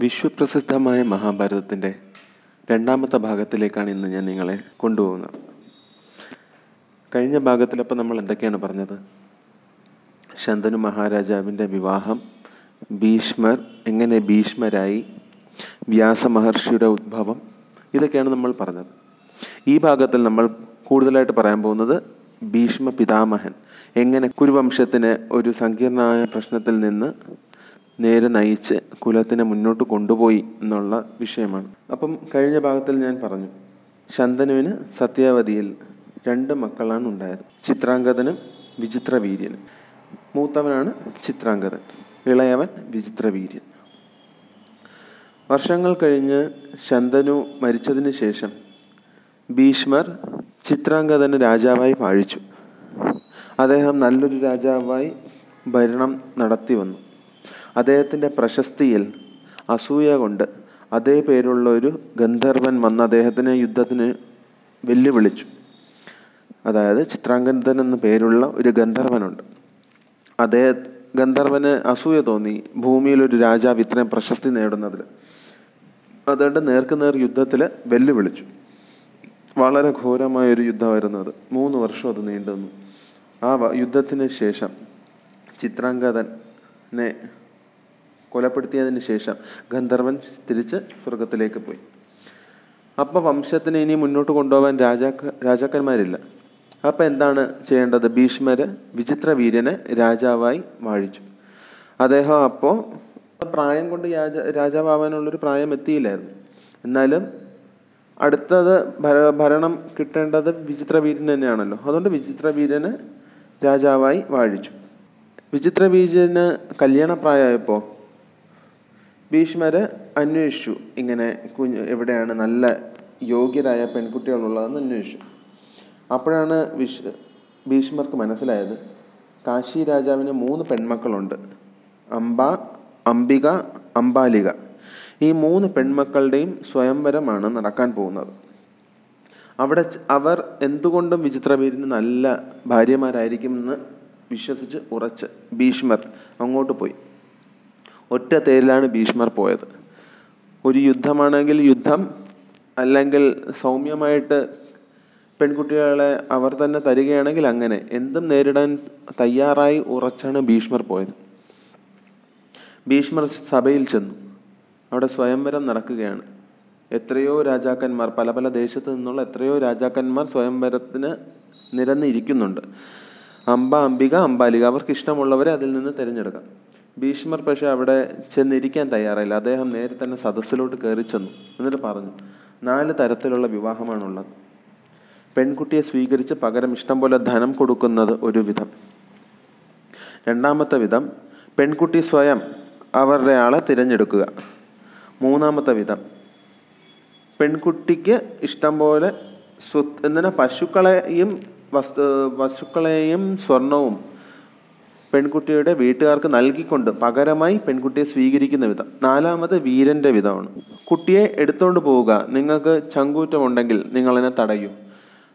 വിശ്വപ്രസിദ്ധമായ മഹാഭാരതത്തിന്റെ രണ്ടാമത്തെ ഭാഗത്തിലേക്കാണ് ഇന്ന് ഞാൻ നിങ്ങളെ കൊണ്ടുപോകുന്നത്. കഴിഞ്ഞ ഭാഗത്തിലപ്പോൾ നമ്മൾ എന്തൊക്കെയാണ് പറഞ്ഞത്? ശന്തനു മഹാരാജാവിന്റെ വിവാഹം ഭീഷ്മർ എങ്ങനെ ഭീഷ്മരായി വ്യാസ മഹർഷിയുടെ ഉദ്ഭവം ഇതൊക്കെയാണ് നമ്മൾ പറഞ്ഞത്. ഈ ഭാഗത്തിൽ നമ്മൾ കൂടുതലായിട്ട് പറയാൻ പോകുന്നത് ഭീഷ്മ പിതാമഹൻ എങ്ങനെ കുരുവംശത്തിന് ഒരു സങ്കീർണമായ പ്രശ്നത്തിൽ നിന്ന് നേരെ നയിച്ച് കുലത്തിനെ മുന്നോട്ട് കൊണ്ടുപോയി എന്നുള്ള വിഷയമാണ്. അപ്പം കഴിഞ്ഞ ഭാഗത്തിൽ ഞാൻ പറഞ്ഞു ശന്തനുവിന് സത്യാവതിയിൽ രണ്ട് മക്കളാണ് ഉണ്ടായത്. ചിത്രാംഗതനും വിചിത്രവീര്യനും. മൂത്തവനാണ് ചിത്രാംഗതൻ ഇളയവൻ വിചിത്രവീര്യൻ. വർഷങ്ങൾ കഴിഞ്ഞ് ശന്തനു മരിച്ചതിന് ശേഷം ഭീഷ്മർ ചിത്രാംഗതനെ രാജാവായി വാഴിച്ചു അദ്ദേഹം നല്ലൊരു രാജാവായി ഭരണം നടത്തി വന്നു. അദ്ദേഹത്തിന്റെ പ്രശസ്തിയിൽ അസൂയ കൊണ്ട് അതേ പേരുള്ള ഒരു ഗന്ധർവൻ വന്ന് അദ്ദേഹത്തിനെ യുദ്ധത്തിന് വെല്ലുവിളിച്ചു. അതായത് ചിത്രാംഗതൻ എന്ന പേരുള്ള ഒരു ഗന്ധർവനുണ്ട്. അദ്ദേഹ ഗന്ധർവന് അസൂയ തോന്നി ഭൂമിയിൽ ഒരു രാജാവ് ഇത്രയും പ്രശസ്തി നേടുന്നതിൽ. അതുകൊണ്ട് നേർക്കുനേർ യുദ്ധത്തിൽ വെല്ലുവിളിച്ചു. വളരെ ഘോരമായ ഒരു യുദ്ധമായിരുന്നു അത്. മൂന്ന് വർഷം അത് നീണ്ടുനിന്നു. ആ യുദ്ധത്തിന് ശേഷം ചിത്രാംഗതനെ കൊലപ്പെടുത്തിയതിന് ശേഷം ഗന്ധർവൻ തിരിച്ച് സ്വർഗത്തിലേക്ക് പോയി. അപ്പോൾ വംശത്തിനെ ഇനി മുന്നോട്ട് കൊണ്ടുപോകാൻ രാജാക്ക രാജാക്കന്മാരില്ല. അപ്പോൾ എന്താണ് ചെയ്യേണ്ടത്? ഭീഷ്മര് വിചിത്രവീര്യനെ രാജാവായി വാഴിച്ചു. അദ്ദേഹം അപ്പോൾ പ്രായം കൊണ്ട് രാജ രാജാവാകാനുള്ളൊരു പ്രായം എത്തിയില്ലായിരുന്നു. എന്നാലും അടുത്തത് ഭര ഭരണം കിട്ടേണ്ടത് വിചിത്രവീര്യൻ തന്നെയാണല്ലോ. അതുകൊണ്ട് വിചിത്രവീര്യനെ രാജാവായി വാഴിച്ചു. വിചിത്രവീര്യന് കല്യാണപ്രായമായപ്പോൾ ഭീഷ്മര് അന്വേഷിച്ചു. ഇങ്ങനെ കുഞ്ഞ് എവിടെയാണ് നല്ല യോഗ്യരായ പെൺകുട്ടികളുള്ളതെന്ന് അന്വേഷിച്ചു. അപ്പോഴാണ് വിഷ് ഭീഷ്മർക്ക് മനസ്സിലായത്. കാശി രാജാവിന് മൂന്ന് പെൺമക്കളുണ്ട്. അംബ അംബിക അംബാലിക. ഈ മൂന്ന് പെൺമക്കളുടെയും സ്വയംവരമാണ് നടക്കാൻ പോകുന്നത്. അവിടെ അവർ എന്തുകൊണ്ടും വിചിത്രവീര്യന് നല്ല ഭാര്യമാരായിരിക്കുമെന്ന് വിശ്വസിച്ച് ഉറച്ച് ഭീഷ്മർ അങ്ങോട്ട് പോയി. ഒറ്റ തേരിലാണ് ഭീഷ്മർ പോയത്. ഒരു യുദ്ധമാണെങ്കിൽ യുദ്ധം അല്ലെങ്കിൽ സൗമ്യമായിട്ട് പെൺകുട്ടികളെ അവർ തന്നെ തരികയാണെങ്കിൽ അങ്ങനെ. എന്തും നേരിടാൻ തയ്യാറായി ഉറച്ചാണ് ഭീഷ്മർ പോയത്. ഭീഷ്മർ സഭയിൽ ചെന്നു. അവിടെ സ്വയംവരം നടക്കുകയാണ്. എത്രയോ രാജാക്കന്മാർ പല പല ദേശത്തു നിന്നുള്ള എത്രയോ രാജാക്കന്മാർ സ്വയംവരത്തിന് നിരന്നിരിക്കുന്നുണ്ട്. അംബ അംബിക അംബാലിക അവർക്ക് ഇഷ്ടമുള്ളവരെ അതിൽ നിന്ന് തിരഞ്ഞെടുക്കാം. ഭീഷ്മർ പക്ഷേ അവിടെ ചെന്നിരിക്കാൻ തയ്യാറായില്ല. അദ്ദേഹം നേരെ തന്നെ സദസ്സിലോട്ട് കയറി ചെന്നു. എന്നിട്ട് പറഞ്ഞു നാല് തരത്തിലുള്ള വിവാഹമാണുള്ളത്. പെൺകുട്ടിയെ സ്വീകരിച്ച് പകരം ഇഷ്ടം പോലെ ധനം കൊടുക്കുന്നത് ഒരു വിധം. രണ്ടാമത്തെ വിധം പെൺകുട്ടി സ്വയം അവരുടെ ആളെ തിരഞ്ഞെടുക്കുക. മൂന്നാമത്തെ വിധം പെൺകുട്ടിക്ക് ഇഷ്ടം പോലെ സ്വത്ത് എന്തിനാ? പശുക്കളെയും വസ്തു പശുക്കളെയും സ്വർണവും പെൺകുട്ടിയുടെ വീട്ടുകാർക്ക് നൽകിക്കൊണ്ട് പകരമായി പെൺകുട്ടിയെ സ്വീകരിക്കുന്ന വിധം. നാലാമത് വീരന്റെ വിധമാണ്. കുട്ടിയെ എടുത്തുകൊണ്ട് പോവുക. നിങ്ങൾക്ക് ചങ്കൂറ്റമുണ്ടെങ്കിൽ നിങ്ങളതിനെ തടയൂ.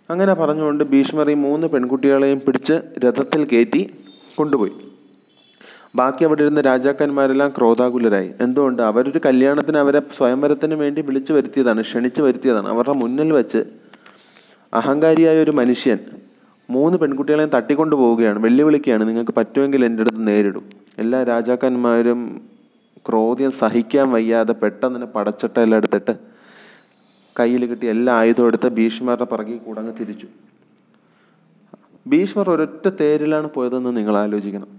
അങ്ങനെ പറഞ്ഞുകൊണ്ട് ഭീഷ്മർ ഈ മൂന്ന് പെൺകുട്ടികളെയും പിടിച്ച് രഥത്തിൽ കയറ്റി കൊണ്ടുപോയി. ബാക്കി അവിടെ ഇരുന്ന രാജാക്കന്മാരെല്ലാം ക്രോധാകുലരായി. എന്തുകൊണ്ട്? അവരൊരു കല്യാണത്തിന് അവരെ സ്വയംവരത്തിന് വേണ്ടി വിളിച്ചു വരുത്തിയതാണ് ക്ഷണിച്ചു വരുത്തിയതാണ്. അവരുടെ മുന്നിൽ വെച്ച് അഹങ്കാരിയായ ഒരു മനുഷ്യൻ മൂന്ന് പെൺകുട്ടികളെയും തട്ടിക്കൊണ്ടു പോവുകയാണ് വെല്ലുവിളിക്കുകയാണ് നിങ്ങൾക്ക് പറ്റുമെങ്കിൽ എന്റെ അടുത്ത് നേരിടും. എല്ലാ രാജാക്കന്മാരും ക്രോധ്യം സഹിക്കാൻ വയ്യാതെ പെട്ടെന്ന് തന്നെ പടച്ചട്ട എല്ലാം എടുത്തിട്ട് കയ്യിൽ കിട്ടി എല്ലാ ആയുധവും എടുത്ത് ഭീഷ്മരുടെ പിറകിൽ കൂടങ്ങ് തിരിച്ചു. ഭീഷ്മർ ഒരൊറ്റ തേരിലാണ് പോയതെന്ന് നിങ്ങൾ ആലോചിക്കണം.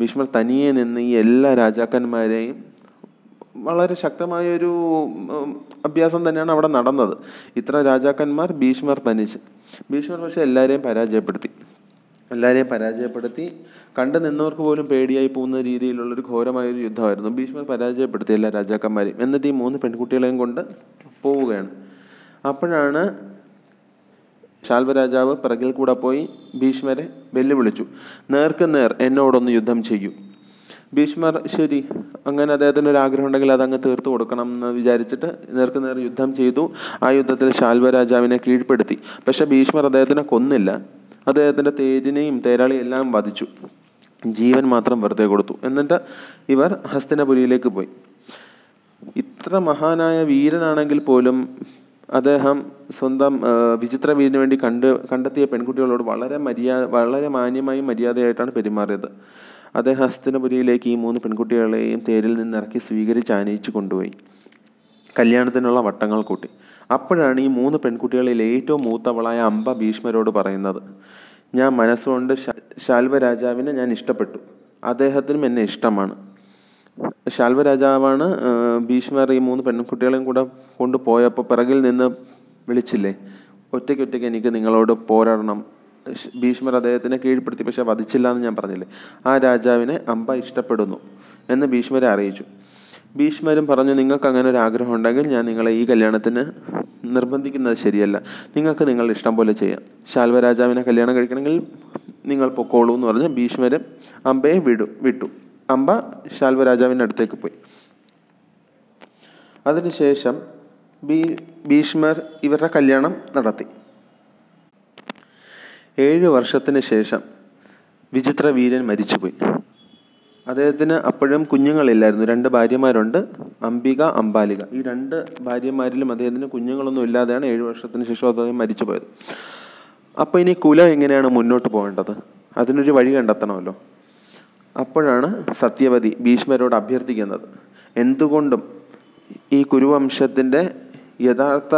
ഭീഷ്മർ തനിയെ നിന്ന് ഈ എല്ലാ രാജാക്കന്മാരെയും വളരെ ശക്തമായൊരു അഭ്യാസം തന്നെയാണ് അവിടെ നടന്നത്. ഇത്ര രാജാക്കന്മാർ ഭീഷ്മർ തനിച്ച്. ഭീഷ്മർ പക്ഷേ എല്ലാവരെയും പരാജയപ്പെടുത്തി. എല്ലാവരെയും പരാജയപ്പെടുത്തി. കണ്ടു നിന്നവർക്ക് പോലും പേടിയായി പോകുന്ന രീതിയിലുള്ളൊരു ഘോരമായൊരു യുദ്ധമായിരുന്നു. ഭീഷ്മർ പരാജയപ്പെടുത്തി എല്ലാ രാജാക്കന്മാരെയും. എന്നിട്ട് ഈ മൂന്ന് പെൺകുട്ടികളെയും കൊണ്ട് പോവുകയാണ്. അപ്പോഴാണ് ശാൽവരാജാവ് പിറകിൽ കൂടെ പോയി ഭീഷ്മരെ വെല്ലുവിളിച്ചു. നേർക്ക് നേർ എന്നോടൊന്ന് യുദ്ധം ചെയ്യൂ. ഭീഷ്മർ ശരി. അങ്ങനെ അദ്ദേഹത്തിന് ഒരു ആഗ്രഹം ഉണ്ടെങ്കിൽ അതങ്ങ് തീർത്തു കൊടുക്കണം എന്ന് വിചാരിച്ചിട്ട് നേർക്ക് നേർ യുദ്ധം ചെയ്തു. ആ യുദ്ധത്തിൽ ശാൽവ രാജാവിനെ കീഴ്പ്പെടുത്തി. പക്ഷെ ഭീഷ്മർ അദ്ദേഹത്തിനെ കൊന്നില്ല. അദ്ദേഹത്തിന്റെ തേജിനെയും തേരാളിയും എല്ലാം വധിച്ചു. ജീവൻ മാത്രം വെറുതെ കൊടുത്തു. എന്നിട്ട് ഇവർ ഹസ്തിനപുരിയിലേക്ക് പോയി. ഇത്ര മഹാനായ വീരനാണെങ്കിൽ പോലും അദ്ദേഹം സ്വന്തം വിചിത്ര വീടിന് വേണ്ടി കണ്ട് കണ്ടെത്തിയ പെൺകുട്ടികളോട് വളരെ മര്യാദ വളരെ മാന്യമായും മര്യാദയായിട്ടാണ് പെരുമാറിയത്. അദ്ദേഹം ഹസ്തിനപുരിയിലേക്ക് ഈ മൂന്ന് പെൺകുട്ടികളെയും തേരിൽ നിന്ന് ഇറക്കി സ്വീകരിച്ച് ആനയിച്ചു കൊണ്ടുപോയി. കല്യാണത്തിനുള്ള വട്ടങ്ങൾ കൂട്ടി. അപ്പോഴാണ് ഈ മൂന്ന് പെൺകുട്ടികളിൽ ഏറ്റവും മൂത്തവളായ അംബ ഭീഷ്മരോട് പറയുന്നത് ഞാൻ മനസ്സുകൊണ്ട് ശാൽവരാജാവിനെ ഞാൻ ഇഷ്ടപ്പെട്ടു. അദ്ദേഹത്തിനും എന്നെ ഇഷ്ടമാണ്. ശാൽവരാജാവാണ് ഭീഷ്മർ ഈ മൂന്ന് പെൺകുട്ടികളെയും കൂടെ കൊണ്ടുപോയപ്പോൾ പിറകിൽ നിന്ന് വിളിച്ചില്ലേ? ഒറ്റയ്ക്ക് ഒറ്റയ്ക്ക് എനിക്ക് നിങ്ങളോട് പോരാടണം. ഭീഷ്മർ അദ്ദേഹത്തിനെ കീഴ്പ്പെടുത്തി പക്ഷെ വധിച്ചില്ല എന്ന് ഞാൻ പറഞ്ഞില്ലേ? ആ രാജാവിനെ അംബ ഇഷ്ടപ്പെടുന്നു എന്ന് ഭീഷ്മരെ അറിയിച്ചു. ഭീഷ്മരും പറഞ്ഞു നിങ്ങൾക്ക് അങ്ങനെ ഒരു ആഗ്രഹം ഉണ്ടെങ്കിൽ ഞാൻ നിങ്ങളെ ഈ കല്യാണത്തിന് നിർബന്ധിക്കുന്നത് ശരിയല്ല. നിങ്ങൾക്ക് നിങ്ങളുടെ ഇഷ്ടം പോലെ ചെയ്യാം. ശാൽവ രാജാവിനെ കല്യാണം കഴിക്കണമെങ്കിൽ നിങ്ങൾ പൊക്കോളൂ എന്ന് പറഞ്ഞ് ഭീഷ്മരും അമ്പയെ വിടും വിട്ടു. അമ്പ ശാൽവ രാജാവിന്റെ അടുത്തേക്ക് പോയി. അതിനുശേഷം ഭീ ഭീഷ്മർ ഇവരുടെ കല്യാണം നടത്തി. ഏഴ് വർഷത്തിന് ശേഷം വിചിത്ര വീരൻ മരിച്ചുപോയി. അദ്ദേഹത്തിന് അപ്പോഴും കുഞ്ഞുങ്ങളില്ലായിരുന്നു. രണ്ട് ഭാര്യമാരുണ്ട്. അംബിക അംബാലിക. ഈ രണ്ട് ഭാര്യമാരിലും അദ്ദേഹത്തിന് കുഞ്ഞുങ്ങളൊന്നും ഇല്ലാതെയാണ് ഏഴ് വർഷത്തിന് ശേഷം അദ്ദേഹം മരിച്ചുപോയത്. അപ്പോൾ ഇനി കുലം എങ്ങനെയാണ് മുന്നോട്ട് പോകേണ്ടത്? അതിനൊരു വഴി കണ്ടെത്തണമല്ലോ. അപ്പോഴാണ് സത്യവതി ഭീഷ്മരോട് അഭ്യർത്ഥിക്കുന്നത്. എന്തുകൊണ്ടും ഈ കുരുവംശത്തിന്റെ യഥാർത്ഥ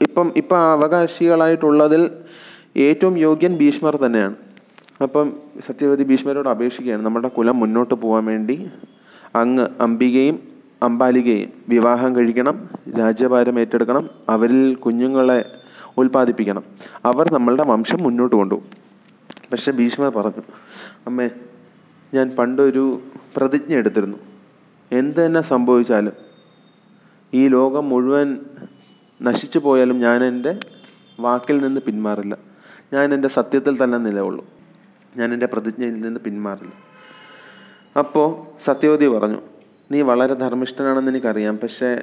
ഇപ്പം ഇപ്പം അവകാശികളായിട്ടുള്ളതിൽ ഏറ്റവും യോഗ്യൻ ഭീഷ്മർ തന്നെയാണ്. അപ്പം സത്യവതി ഭീഷ്മരോട് അപേക്ഷിക്കുകയാണ്. നമ്മുടെ കുലം മുന്നോട്ട് പോകാൻ വേണ്ടി അങ്ങ് അംബികയും അംബാലികയും വിവാഹം കഴിക്കണം രാജ്യഭാരം ഏറ്റെടുക്കണം അവരിൽ കുഞ്ഞുങ്ങളെ ഉൽപ്പാദിപ്പിക്കണം. അവർ നമ്മളുടെ വംശം മുന്നോട്ട് കൊണ്ടുപോകും. പക്ഷെ ഭീഷ്മർ പറഞ്ഞു അമ്മേ ഞാൻ പണ്ടൊരു പ്രതിജ്ഞ എടുത്തിരുന്നു. എന്ത് തന്നെ സംഭവിച്ചാലും ഈ ലോകം മുഴുവൻ നശിച്ചു പോയാലും ഞാൻ എന്റെ വാക്കിൽ നിന്ന് പിന്മാറില്ല. ഞാൻ എന്റെ സത്യത്തിൽ തന്നെ നിലകൊള്ളും. ഞാൻ എന്റെ പ്രതിജ്ഞയിൽ നിന്ന് പിന്മാറില്ല. അപ്പോൾ സത്യവതി പറഞ്ഞു നീ വളരെ ധർമ്മിഷ്ഠനാണെന്ന് എനിക്കറിയാം പക്ഷേ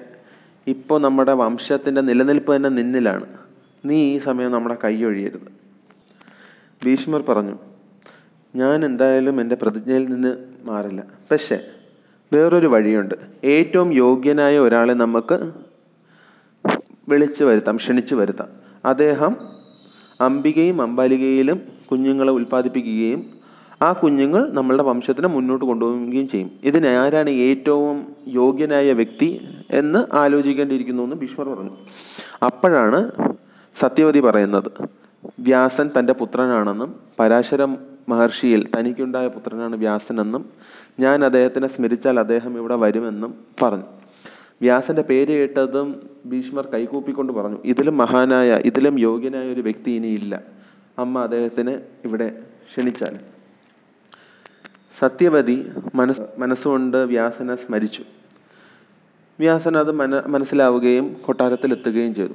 ഇപ്പോൾ നമ്മുടെ വംശത്തിന്റെ നിലനിൽപ്പ് തന്നെ നിന്നിലാണ്. നീ ഈ സമയം നമ്മുടെ കൈയൊഴിയരുത് ഭീഷ്മർ പറഞ്ഞു ഞാൻ എന്തായാലും എന്റെ പ്രതിജ്ഞയിൽ നിന്ന് മാറില്ല. പക്ഷേ വേറൊരു വഴിയുണ്ട്. ഏറ്റവും യോഗ്യനായ ഒരാളെ നമുക്ക് വിളിച്ചു വരുത്താം ക്ഷണിച്ചു വരുത്താം. അദ്ദേഹം അംബികയും അംബാലികയിലും കുഞ്ഞുങ്ങളെ ഉൽപ്പാദിപ്പിക്കുകയും ആ കുഞ്ഞുങ്ങൾ നമ്മളുടെ വംശത്തിനെ മുന്നോട്ട് കൊണ്ടുപോവുകയും ചെയ്യും. ഇതിന് ആരാണ് ഏറ്റവും യോഗ്യനായ വ്യക്തി എന്ന് ആലോചിക്കേണ്ടിയിരിക്കുന്നു എന്ന് ഭീഷ്മർ പറഞ്ഞു. അപ്പോഴാണ് സത്യവതി പറയുന്നത് വ്യാസൻ തന്റെ പുത്രനാണെന്നും പരാശരം മഹർഷിയിൽ തനിക്കുണ്ടായ പുത്രനാണ് വ്യാസനെന്നും ഞാൻ അദ്ദേഹത്തിനെ സ്മരിച്ചാൽ അദ്ദേഹം ഇവിടെ വരുമെന്നും പറഞ്ഞു. വ്യാസന്റെ പേര് കേട്ടതും ഭീഷ്മർ കൈകൂപ്പിക്കൊണ്ട് പറഞ്ഞു ഇതിലും മഹാനായ ഇതിലും യോഗ്യനായ ഒരു വ്യക്തി ഇനിയില്ല. അമ്മ അദ്ദേഹത്തിന് ഇവിടെ ക്ഷണിച്ചാൽ. സത്യവതി മനസ് മനസ്സുകൊണ്ട് വ്യാസനെ സ്മരിച്ചു. വ്യാസൻ അത് മന മനസ്സിലാവുകയും കൊട്ടാരത്തിലെത്തുകയും ചെയ്തു.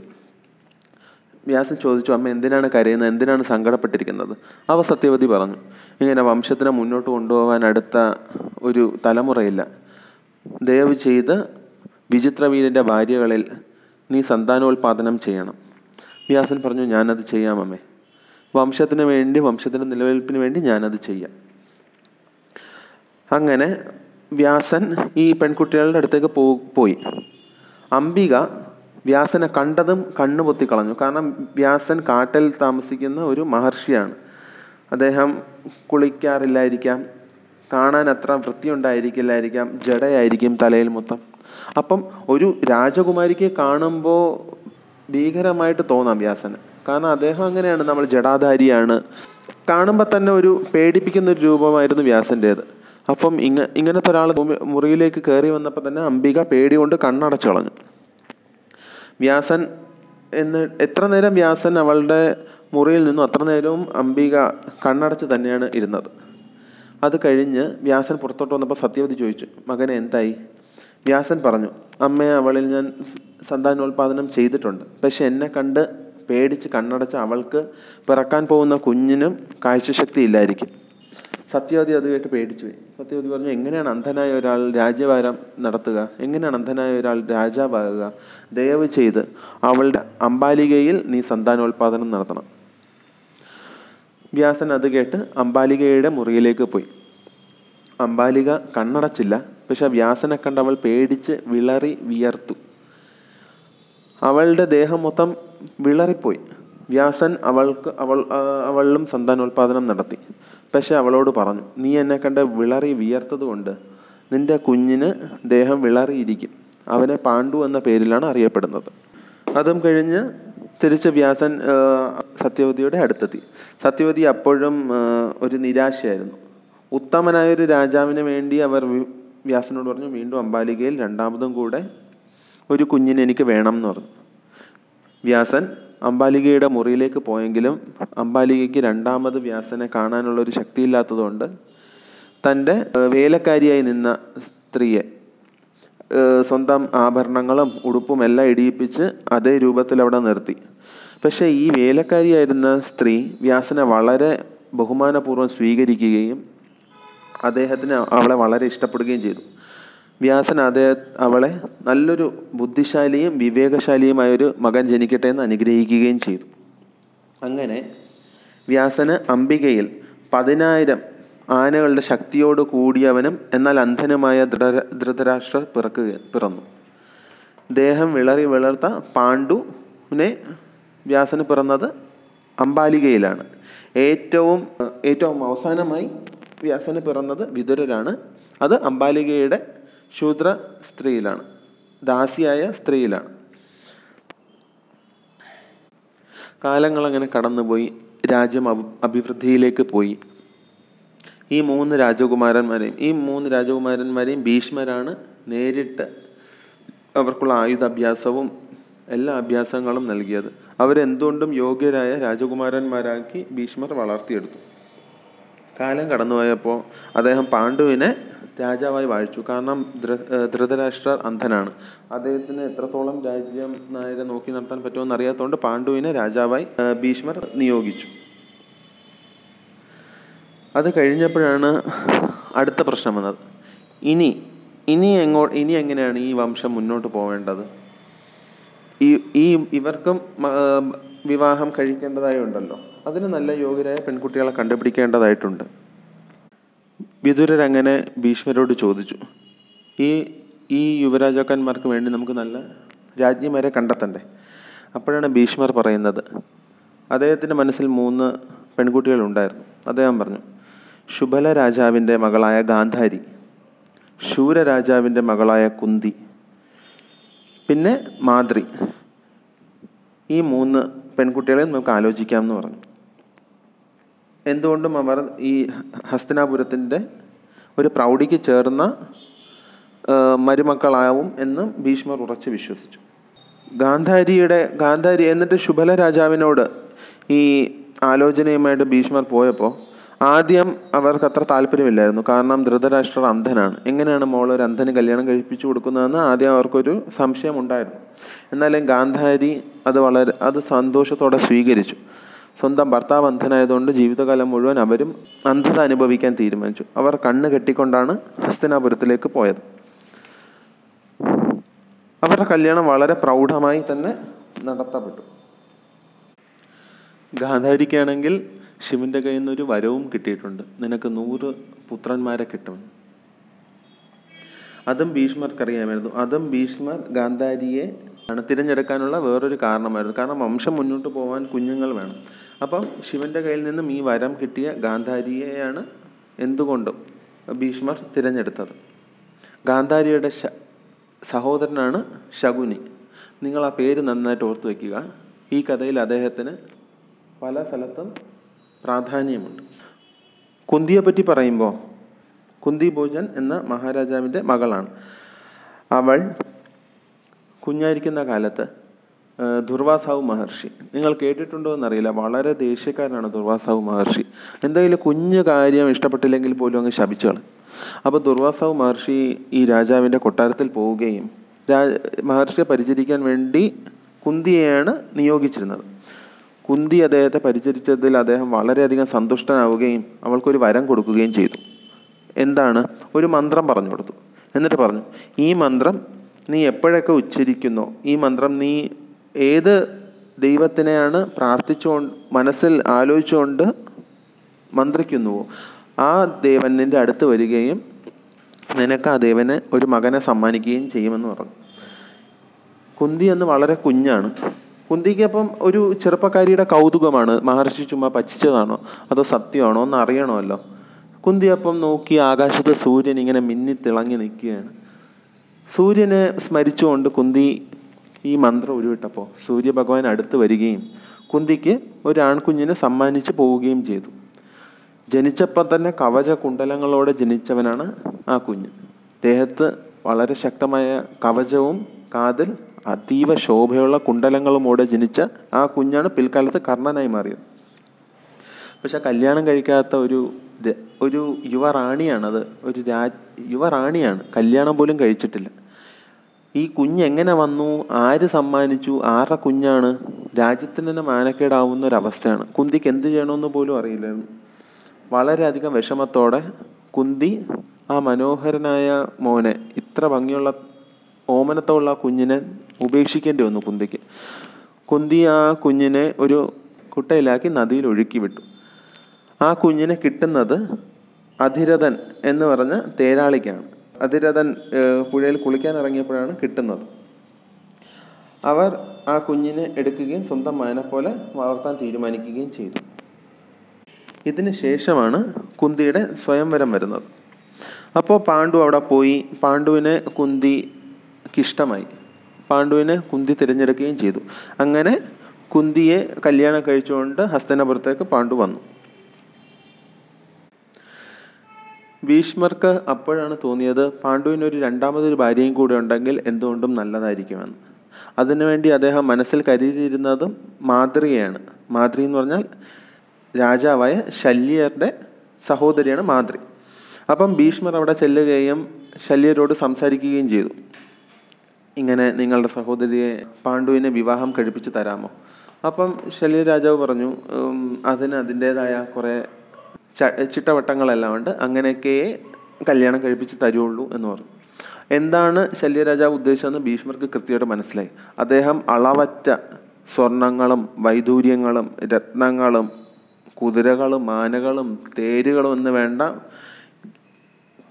വ്യാസൻ ചോദിച്ചു അമ്മ എന്തിനാണ് കരയുന്നത്? എന്തിനാണ് സങ്കടപ്പെട്ടിരിക്കുന്നത്? അവ സത്യവതി പറഞ്ഞു ഇങ്ങനെ വംശത്തിനെ മുന്നോട്ട് കൊണ്ടുപോകാൻ അടുത്ത ഒരു തലമുറയില്ല. ദയവ് ചെയ്ത് വിചിത്രവീരന്റെ ഭാര്യകളിൽ നീ സന്താനോൽപാദനം ചെയ്യണം. വ്യാസൻ പറഞ്ഞു ഞാനത് ചെയ്യാം അമ്മേ. വംശത്തിന് വേണ്ടി വംശത്തിന്റെ നിലനിൽപ്പിന് വേണ്ടി ഞാനത് ചെയ്യാം. അങ്ങനെ വ്യാസൻ ഈ പെൺകുട്ടികളുടെ അടുത്തേക്ക് പോയി. അംബിക വ്യാസനെ കണ്ടതും കണ്ണു പൊത്തിക്കളഞ്ഞു കാരണം വ്യാസൻ കാട്ടിൽ താമസിക്കുന്ന ഒരു മഹർഷിയാണ്. അദ്ദേഹം കുളിക്കാറില്ലായിരിക്കാം കാണാൻ അത്ര വൃത്തിയുണ്ടായിരിക്കില്ലായിരിക്കാം ജടയായിരിക്കും തലയിൽ മൊത്തം. അപ്പം ഒരു രാജകുമാരിക്ക് കാണുമ്പോൾ ഭീകരമായിട്ട് തോന്നാം വ്യാസന്. കാരണം അദ്ദേഹം അങ്ങനെയാണ് നമ്മൾ ജടാധാരിയാണ്. കാണുമ്പോൾ തന്നെ ഒരു പേടിപ്പിക്കുന്ന ഒരു രൂപമായിരുന്നു വ്യാസന്റേത് അപ്പം ഇങ്ങ ഇങ്ങനത്തെ ഒരാൾ മുറിയിലേക്ക് കയറി വന്നപ്പോൾ തന്നെ അംബിക പേടി കൊണ്ട് കണ്ണടച്ചു കളഞ്ഞു. വ്യാസൻ എന്ന് എത്ര നേരം വ്യാസൻ അവളുടെ മുറിയിൽ നിന്നും അത്ര നേരവും അംബിക കണ്ണടച്ച് തന്നെയാണ് ഇരുന്നത്. അത് കഴിഞ്ഞ് വ്യാസൻ പുറത്തോട്ട് വന്നപ്പോൾ സത്യവതി ചോദിച്ചു മകനെ എന്തായി? വ്യാസൻ പറഞ്ഞു അമ്മയെ അവളിൽ ഞാൻ സന്താനോൽപാദനം ചെയ്തിട്ടുണ്ട്. പക്ഷെ എന്നെ കണ്ട് പേടിച്ച് കണ്ണടച്ച അവൾക്ക് പിറക്കാൻ പോകുന്ന കുഞ്ഞിനും കാഴ്ചശക്തി ഇല്ലായിരിക്കും. സത്യവതി അത് കേട്ട് പേടിച്ചു സത്യവതി പറഞ്ഞു എങ്ങനെയാണ് അന്ധനായ ഒരാൾ രാജ്യവാരം നടത്തുക? എങ്ങനെയാണ് അന്ധനായ ഒരാൾ രാജാവാകുക? ദയവ് ചെയ്ത് അവളുടെ അമ്പാലികയിൽ നീ സന്താനോൽപാദനം നടത്തണം. വ്യാസൻ അത് കേട്ട് അംബാലികയുടെ മുറിയിലേക്ക് പോയി. അംബാലിക കണ്ണടച്ചില്ല. പക്ഷെ വ്യാസനെ കണ്ട് അവൾ പേടിച്ച് വിളറി വിയർത്തു. അവളുടെ ദേഹം മൊത്തം വിളറിപ്പോയി. വ്യാസൻ അവൾക്ക് അവൾ അവളിലും സന്താനോൽപാദനം നടത്തി. പക്ഷെ അവളോട് പറഞ്ഞു നീ എന്നെ കണ്ട് വിളറി വിയർത്തത് കൊണ്ട് നിന്റെ കുഞ്ഞിന് ദേഹം വിളറിയിരിക്കും. അവനെ പാണ്ഡു എന്ന പേരിലാണ് അറിയപ്പെടുന്നത്. അതും കഴിഞ്ഞ് തിരിച്ച് വ്യാസൻ സത്യവതിയുടെ അടുത്തെത്തി. സത്യവതി അപ്പോഴും ഒരു നിരാശയായിരുന്നു. ഉത്തമനായ ഒരു രാജാവിന് വേണ്ടി അവർ വ്യാസനോട് പറഞ്ഞു വീണ്ടും അംബാലികയിൽ രണ്ടാമതും കൂടെ ഒരു കുഞ്ഞിനെ എനിക്ക് വേണം എന്ന് പറഞ്ഞു. വ്യാസൻ അംബാലികയുടെ മുറിയിലേക്ക് പോയെങ്കിലും അംബാലികയ്ക്ക് രണ്ടാമത് വ്യാസനെ കാണാനുള്ള ഒരു ശക്തിയില്ലാത്തതുകൊണ്ട് തന്റെ ഏഹ്, വേലക്കാരിയായി നിന്ന സ്ത്രീയെ സ്വന്തം ആഭരണങ്ങളും ഉടുപ്പും എല്ലാം ഇടിയിപ്പിച്ച് അതേ രൂപത്തിൽ അവിടെ നിർത്തി. പക്ഷേ ഈ വേലക്കാരിയായിരുന്ന സ്ത്രീ വ്യാസനെ വളരെ ബഹുമാനപൂർവം സ്വീകരിക്കുകയും അദ്ദേഹത്തിന് അവളെ വളരെ ഇഷ്ടപ്പെടുകയും ചെയ്തു. വ്യാസൻ അദ്ദേഹ അവളെ നല്ലൊരു ബുദ്ധിശാലിയും വിവേകശാലിയുമായ ഒരു മകൻ ജനിക്കട്ടെ എന്ന് അനുഗ്രഹിക്കുകയും ചെയ്തു. അങ്ങനെ വ്യാസന് അംബികയിൽ പതിനായിരം ആനകളുടെ ശക്തിയോട് കൂടിയവനും എന്നാൽ അന്ധനുമായ ദൃഢ ധൃതരാഷ്ട്രർ പിറക്കുക പിറന്നു. ദേഹം വിളറി വിളർത്ത പാണ്ഡുവിനെ വ്യാസന് പിറന്നത് അംബാലികയിലാണ് ഏറ്റവും ഏറ്റവും അവസാനമായി വ്യാസന് പിറന്നത് വിതുരരാണ്. അത് അംബാലികയുടെ ശൂദ്ര സ്ത്രീയിലാണ്. ദാസിയായ സ്ത്രീയിലാണ്. കാലങ്ങൾ അങ്ങനെ കടന്നുപോയി രാജ്യം അഭിവൃദ്ധിയിലേക്ക് പോയി. ഈ മൂന്ന് രാജകുമാരന്മാരെയും ഈ മൂന്ന് രാജകുമാരന്മാരെയും ഭീഷ്മരാണ് നേരിട്ട് അവർക്കുള്ള ആയുധാഭ്യാസവും എല്ലാ അഭ്യാസങ്ങളും നൽകിയത്. അവരെന്തുകൊണ്ടും യോഗ്യരായ രാജകുമാരന്മാരാക്കി ഭീഷ്മർ വളർത്തിയെടുത്തു. കാലം കടന്നുപോയപ്പോൾ അദ്ദേഹം പാണ്ഡുവിനെ രാജാവായി വാഴിച്ചു. കാരണം ധൃ ഏഹ് ധൃതരാഷ്ട്രർ അന്ധനാണ്. അദ്ദേഹത്തിന് എത്രത്തോളം രാജ്യം നായരെ നോക്കി നടത്താൻ പറ്റുമെന്ന് അറിയാത്തതുകൊണ്ട് പാണ്ഡുവിനെ രാജാവായി ഭീഷ്മർ നിയോഗിച്ചു. അത് കഴിഞ്ഞപ്പോഴാണ് അടുത്ത പ്രശ്നം വന്നത്. ഇനി ഇനി എങ്ങോ ഇനി എങ്ങനെയാണ് ഈ വംശം മുന്നോട്ട് പോവേണ്ടത്? ഈ ഇവർക്കും വിവാഹം കഴിക്കേണ്ടതായി ഉണ്ടല്ലോ. അതിന് നല്ല യോഗ്യരായ പെൺകുട്ടികളെ കണ്ടുപിടിക്കേണ്ടതായിട്ടുണ്ട്. വിതുരരങ്ങനെ ഭീഷ്മരോട് ചോദിച്ചു. ഈ ഈ യുവരാജാക്കന്മാർക്ക് വേണ്ടി നമുക്ക് നല്ല രാജ്ഞിമാരെ കണ്ടെത്തണ്ടേ? അപ്പോഴാണ് ഭീഷ്മർ പറയുന്നത്. അദ്ദേഹത്തിന്റെ മനസ്സിൽ മൂന്ന് പെൺകുട്ടികൾ ഉണ്ടായിരുന്നു അദ്ദേഹം പറഞ്ഞു ശുഭല രാജാവിന്റെ മകളായ ഗാന്ധാരി ശൂര രാജാവിന്റെ മകളായ കുന്തി പിന്നെ മാദ്രി ഈ മൂന്ന് പെൺകുട്ടികളെ നമുക്ക് ആലോചിക്കാം എന്ന് പറഞ്ഞു. എന്തുകൊണ്ടും അവർ ഈ ഹസ്തിനാപുരത്തിന്റെ ഒരു പ്രൗഢിക്ക് ചേർന്ന മരുമക്കളാവും എന്നും ഭീഷ്മർ ഉറച്ച് വിശ്വസിച്ചു. ഗാന്ധാരിയുടെ ഗാന്ധാരി എന്നിട്ട് ശുഭല രാജാവിനോട് ഈ ആലോചനയുമായിട്ട് ഭീഷ്മർ പോയപ്പോൾ ആദ്യം അവർക്ക് അത്ര താല്പര്യമില്ലായിരുന്നു. കാരണം ധൃതരാഷ്ട്രർ അന്ധനാണ്. എങ്ങനെയാണ് മോൾ ഒരു അന്ധന് കല്യാണം കഴിപ്പിച്ചു കൊടുക്കുന്നതെന്ന് ആദ്യം അവർക്കൊരു സംശയം ഉണ്ടായിരുന്നു എന്നാലും ഗാന്ധാരി അത് വളരെ അത് സന്തോഷത്തോടെ സ്വീകരിച്ചു. സ്വന്തം ഭർത്താവ് അന്ധനായതുകൊണ്ട് ജീവിതകാലം മുഴുവൻ അവരും അന്ധത അനുഭവിക്കാൻ തീരുമാനിച്ചു. അവർ കണ്ണ് കെട്ടിക്കൊണ്ടാണ് ഹസ്തിനാപുരത്തിലേക്ക് പോയത്. അവരുടെ കല്യാണം വളരെ പ്രൗഢമായി തന്നെ നടത്തപ്പെട്ടു. ഗാന്ധാരിക്കാണെങ്കിൽ ശിവന്റെ കയ്യിൽ നിന്ന് ഒരു വരവും കിട്ടിയിട്ടുണ്ട്. നിനക്ക് നൂറ് പുത്രന്മാരെ കിട്ടും. അതും ഭീഷ്മർക്കറിയാമായിരുന്നു. അതും ഭീഷ്മർ ഗാന്ധാരിയെ ആണ് തിരഞ്ഞെടുക്കാനുള്ള വേറൊരു കാരണമായിരുന്നു. കാരണം വംശം മുന്നോട്ട് പോകാൻ കുഞ്ഞുങ്ങൾ വേണം. അപ്പം ശിവന്റെ കയ്യിൽ നിന്നും ഈ വരം കിട്ടിയ ഗാന്ധാരിയെയാണ് എന്തുകൊണ്ടും ഭീഷ്മർ തിരഞ്ഞെടുത്തത്. ഗാന്ധാരിയുടെ ശ സഹോദരനാണ് ശകുനി. നിങ്ങൾ ആ പേര് നന്നായിട്ട് ഓർത്തു വയ്ക്കുക ഈ കഥയിൽ അദ്ദേഹത്തിന് പല സ്ഥലത്തും പ്രാധാന്യമുണ്ട്. കുന്തിയെ പറ്റി പറയുമ്പോൾ കുന്തി ഭോജൻ എന്ന മഹാരാജാവിന്റെ മകളാണ്. അവൾ കുഞ്ഞായിരിക്കുന്ന കാലത്ത് ദുർവാസാവ് മഹർഷി. നിങ്ങൾ കേട്ടിട്ടുണ്ടോ എന്നറിയില്ല. വളരെ ദേഷ്യക്കാരനാണ് ദുർവാസാവ് മഹർഷി. എന്തെങ്കിലും കുഞ്ഞു കാര്യം ഇഷ്ടപ്പെട്ടില്ലെങ്കിൽ പോലും അങ്ങ് ശപിച്ചു അപ്പോൾ ദുർവാസാവ് മഹർഷി ഈ രാജാവിന്റെ കൊട്ടാരത്തിൽ പോവുകയും മഹർഷിയെ പരിചരിക്കാൻ വേണ്ടി കുന്തിയെയാണ് നിയോഗിച്ചിരുന്നത്. കുന്തി അദ്ദേഹത്തെ പരിചരിച്ചതിൽ അദ്ദേഹം വളരെയധികം സന്തുഷ്ടനാവുകയും അവൾക്കൊരു വരം കൊടുക്കുകയും ചെയ്തു. എന്താണ്? ഒരു മന്ത്രം പറഞ്ഞു കൊടുത്തു. എന്നിട്ട് പറഞ്ഞു ഈ മന്ത്രം നീ എപ്പോഴൊക്കെ ഉച്ചരിക്കുന്നു ഈ മന്ത്രം നീ ഏത് ദൈവത്തിനെയാണ് പ്രാർത്ഥിച്ചുകൊണ്ട് മനസ്സിൽ ആലോചിച്ചുകൊണ്ട് മന്ത്രിക്കുന്നുവോ ആ ദേവൻ അടുത്ത് വരികയും നിനക്ക് ആ ദേവന് ഒരു മകനെ സമ്മാനിക്കുകയും ചെയ്യുമെന്ന് പറഞ്ഞു. കുന്തി എന്ന് വളരെ കുഞ്ഞാണ്. കുന്തിക്ക് അപ്പം ഒരു ചെറുപ്പക്കാരിയുടെ കൗതുകമാണ്. മഹർഷി ചുമ്മാ പറ്റിച്ചതാണോ? അതോ സത്യമാണോ? എന്ന് അറിയണമല്ലോ. കുന്തി അപ്പം നോക്കി ആകാശത്ത് സൂര്യൻ ഇങ്ങനെ മിന്നി തിളങ്ങി നിൽക്കുകയാണ്. സൂര്യനെ സ്മരിച്ചുകൊണ്ട് കുന്തി ഈ മന്ത്രം ഉരുവിട്ടപ്പോൾ സൂര്യഭഗവാൻ അടുത്ത് വരികയും കുന്തിക്ക് ഒരു ആൺകുഞ്ഞിനെ സമ്മാനിച്ച് പോവുകയും ചെയ്തു. ജനിച്ചപ്പോൾ തന്നെ കവച കുണ്ടലങ്ങളോടെ ജനിച്ചവനാണ് ആ കുഞ്ഞ്. ദേഹത്ത് വളരെ ശക്തമായ കവചവും കാതിൽ അതീവ ശോഭയുള്ള കുണ്ഡലങ്ങളുമോടെ ജനിച്ച ആ കുഞ്ഞാണ് പിൽക്കാലത്ത് കർണനായി മാറിയത്. പക്ഷെ കല്യാണം കഴിക്കാത്ത ഒരു ഒരു യുവറാണിയാണത് ഒരു യുവറാണിയാണ് കല്യാണം പോലും കഴിച്ചിട്ടില്ല. ഈ കുഞ്ഞ് എങ്ങനെ വന്നു? ആര് സമ്മാനിച്ചു? ആരുടെ കുഞ്ഞാണ്? രാജ്യത്തിന് തന്നെ മാനക്കേടാവുന്ന ഒരവസ്ഥയാണ്. കുന്തിക്ക് എന്ത് ചെയ്യണമെന്ന് പോലും അറിയില്ലായിരുന്നു. വളരെയധികം വിഷമത്തോടെ കുന്തി ആ മനോഹരനായ മോനെ ഇത്ര ഭംഗിയുള്ള ഓമനത്തുള്ള ആ കുഞ്ഞിനെ ഉപേക്ഷിക്കേണ്ടി വന്നു കുന്തിക്ക്. കുന്തി ആ കുഞ്ഞിനെ ഒരു കുട്ടയിലാക്കി നദിയിൽ ഒഴുക്കി വിട്ടു. ആ കുഞ്ഞിനെ കിട്ടുന്നത് അധിരഥൻ എന്ന് പറഞ്ഞ തേരാളിക്കാണ്. അധിരഥൻ പുഴയിൽ കുളിക്കാൻ ഇറങ്ങിയപ്പോഴാണ് കിട്ടുന്നത്. അവർ ആ കുഞ്ഞിനെ എടുക്കുകയും സ്വന്തം മകനെ പോലെ വളർത്താൻ തീരുമാനിക്കുകയും ചെയ്തു. ഇതിന് ശേഷമാണ് കുന്തിയുടെ സ്വയംവരം വരുന്നത്. അപ്പോൾ പാണ്ഡു അവിടെ പോയി. പാണ്ഡുവിനെ കുന്തിക്ക് ഇഷ്ടമായി പാണ്ഡുവിനെ കുന്തി തിരഞ്ഞെടുക്കുകയും ചെയ്തു. അങ്ങനെ കുന്തിയെ കല്യാണം കഴിച്ചുകൊണ്ട് ഹസ്തനപുരത്തേക്ക് പാണ്ഡു വന്നു. ഭീഷ്മർക്ക് അപ്പോഴാണ് തോന്നിയത് പാണ്ഡുവിന് ഒരു രണ്ടാമതൊരു ഭാര്യയും കൂടെ ഉണ്ടെങ്കിൽ എന്തുകൊണ്ടും നല്ലതായിരിക്കുമെന്ന്. അതിനുവേണ്ടി അദ്ദേഹം മനസ്സിൽ കരുതിയിരുന്നതും മാതൃകയാണ്. മാതൃ എന്ന് പറഞ്ഞാൽ രാജാവായ ശല്യരുടെ സഹോദരിയാണ് മാതൃ. അപ്പം ഭീഷ്മർ അവിടെ ചെല്ലുകയും ശല്യരോട് സംസാരിക്കുകയും ചെയ്തു. ഇങ്ങനെ നിങ്ങളുടെ സഹോദരിയെ പാണ്ഡുവിനെ വിവാഹം കഴിപ്പിച്ച് തരാമോ? അപ്പം ശല്യ രാജാവ് പറഞ്ഞു അതിന് അതിന്റേതായ കുറേ ചിട്ടവട്ടങ്ങളെല്ലാം ഉണ്ട്. അങ്ങനെയൊക്കെ കല്യാണം കഴിപ്പിച്ച് തരുള്ളൂ എന്ന് പറഞ്ഞു. എന്താണ് ശല്യരാജാവ് ഉദ്ദേശിച്ചതെന്ന് ഭീഷ്മർക്ക് കൃത്യമായിട്ട് മനസ്സിലായി. അദ്ദേഹം അളവറ്റ സ്വർണങ്ങളും വൈദൂര്യങ്ങളും രത്നങ്ങളും കുതിരകളും ആനകളും തേരുകളും എന്ന് വേണ്ട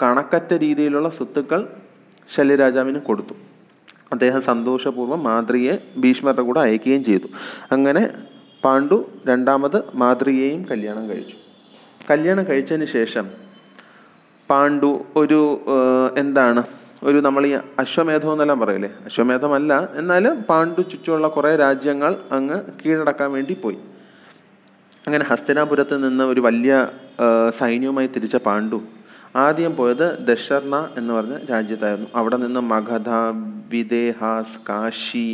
കണക്കറ്റ രീതിയിലുള്ള സ്വത്തുക്കൾ ശല്യരാജാവിന് കൊടുത്തു. അദ്ദേഹം സന്തോഷപൂർവം മാതൃയെ ഭീഷ്മരുടെ കൂടെ അയക്കുകയും ചെയ്തു. അങ്ങനെ പാണ്ഡു രണ്ടാമത് മാതൃയെയും കല്യാണം കഴിച്ചു. കല്യാണം കഴിച്ചതിന് ശേഷം പാണ്ഡു ഒരു എന്താണ് ഒരു നമ്മൾ ഈ അശ്വമേധം എന്നെല്ലാം പറയില്ലേ? അശ്വമേധമല്ല എന്നാലും പാണ്ഡു ചുറ്റുമുള്ള കുറേ രാജ്യങ്ങൾ അങ്ങ് കീഴടക്കാൻ വേണ്ടി പോയി. അങ്ങനെ ഹസ്തിനാപുരത്ത് നിന്ന് ഒരു വലിയ സൈന്യവുമായി തിരിച്ച പാണ്ഡു ആദ്യം പോയത് ദശർണ എന്ന് പറഞ്ഞ രാജ്യത്തായിരുന്നു. അവിടെ നിന്ന് മഗധ വിദേഹാസ് കാശി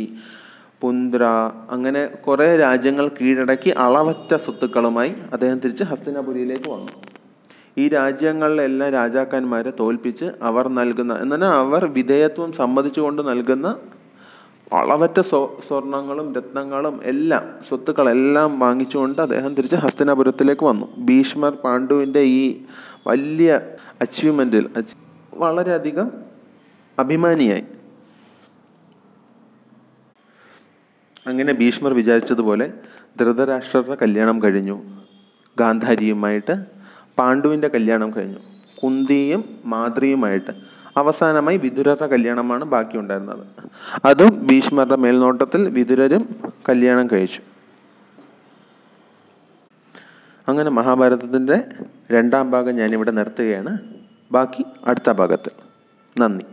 പുന്ദ്ര അങ്ങനെ കുറേ രാജ്യങ്ങൾ കീഴടക്കി അളവറ്റ സ്വത്തുക്കളുമായി അദ്ദേഹം തിരിച്ച് ഹസ്തിനാപുരിയിലേക്ക് വന്നു. ഈ രാജ്യങ്ങളിലെല്ലാം രാജാക്കന്മാരെ തോൽപ്പിച്ച് അവർ നൽകുന്ന എന്നാൽ അവർ വിധേയത്വം സമ്മതിച്ചുകൊണ്ട് നൽകുന്ന അളവറ്റ സ്വ സ്വർണങ്ങളും രത്നങ്ങളും എല്ലാം സ്വത്തുക്കളെല്ലാം വാങ്ങിച്ചുകൊണ്ട് അദ്ദേഹം തിരിച്ച് ഹസ്തിനാപുരത്തിലേക്ക് വന്നു. ഭീഷ്മർ പാണ്ഡുവിന്റെ ഈ വലിയ അച്ചീവ്മെന്റിൽ വളരെയധികം അഭിമാനിയായി. അങ്ങനെ ഭീഷ്മർ വിചാരിച്ചതുപോലെ ധൃതരാഷ്ട്രരുടെ കല്യാണം കഴിഞ്ഞു. ഗാന്ധാരിയുമായിട്ട് പാണ്ഡുവിന്റെ കല്യാണം കഴിഞ്ഞു. കുന്തിയും മാതൃയുമായിട്ട്. അവസാനമായി വിതുരരുടെ കല്യാണമാണ് ബാക്കി ഉണ്ടായിരുന്നത് അതും ഭീഷ്മരുടെ മേൽനോട്ടത്തിൽ വിദുരരും കല്യാണം കഴിച്ചു. അങ്ങനെ മഹാഭാരതത്തിന്റെ രണ്ടാം ഭാഗം ഞാനിവിടെ നിർത്തുകയാണ്. ബാക്കി അടുത്ത ഭാഗത്ത്. നന്ദി.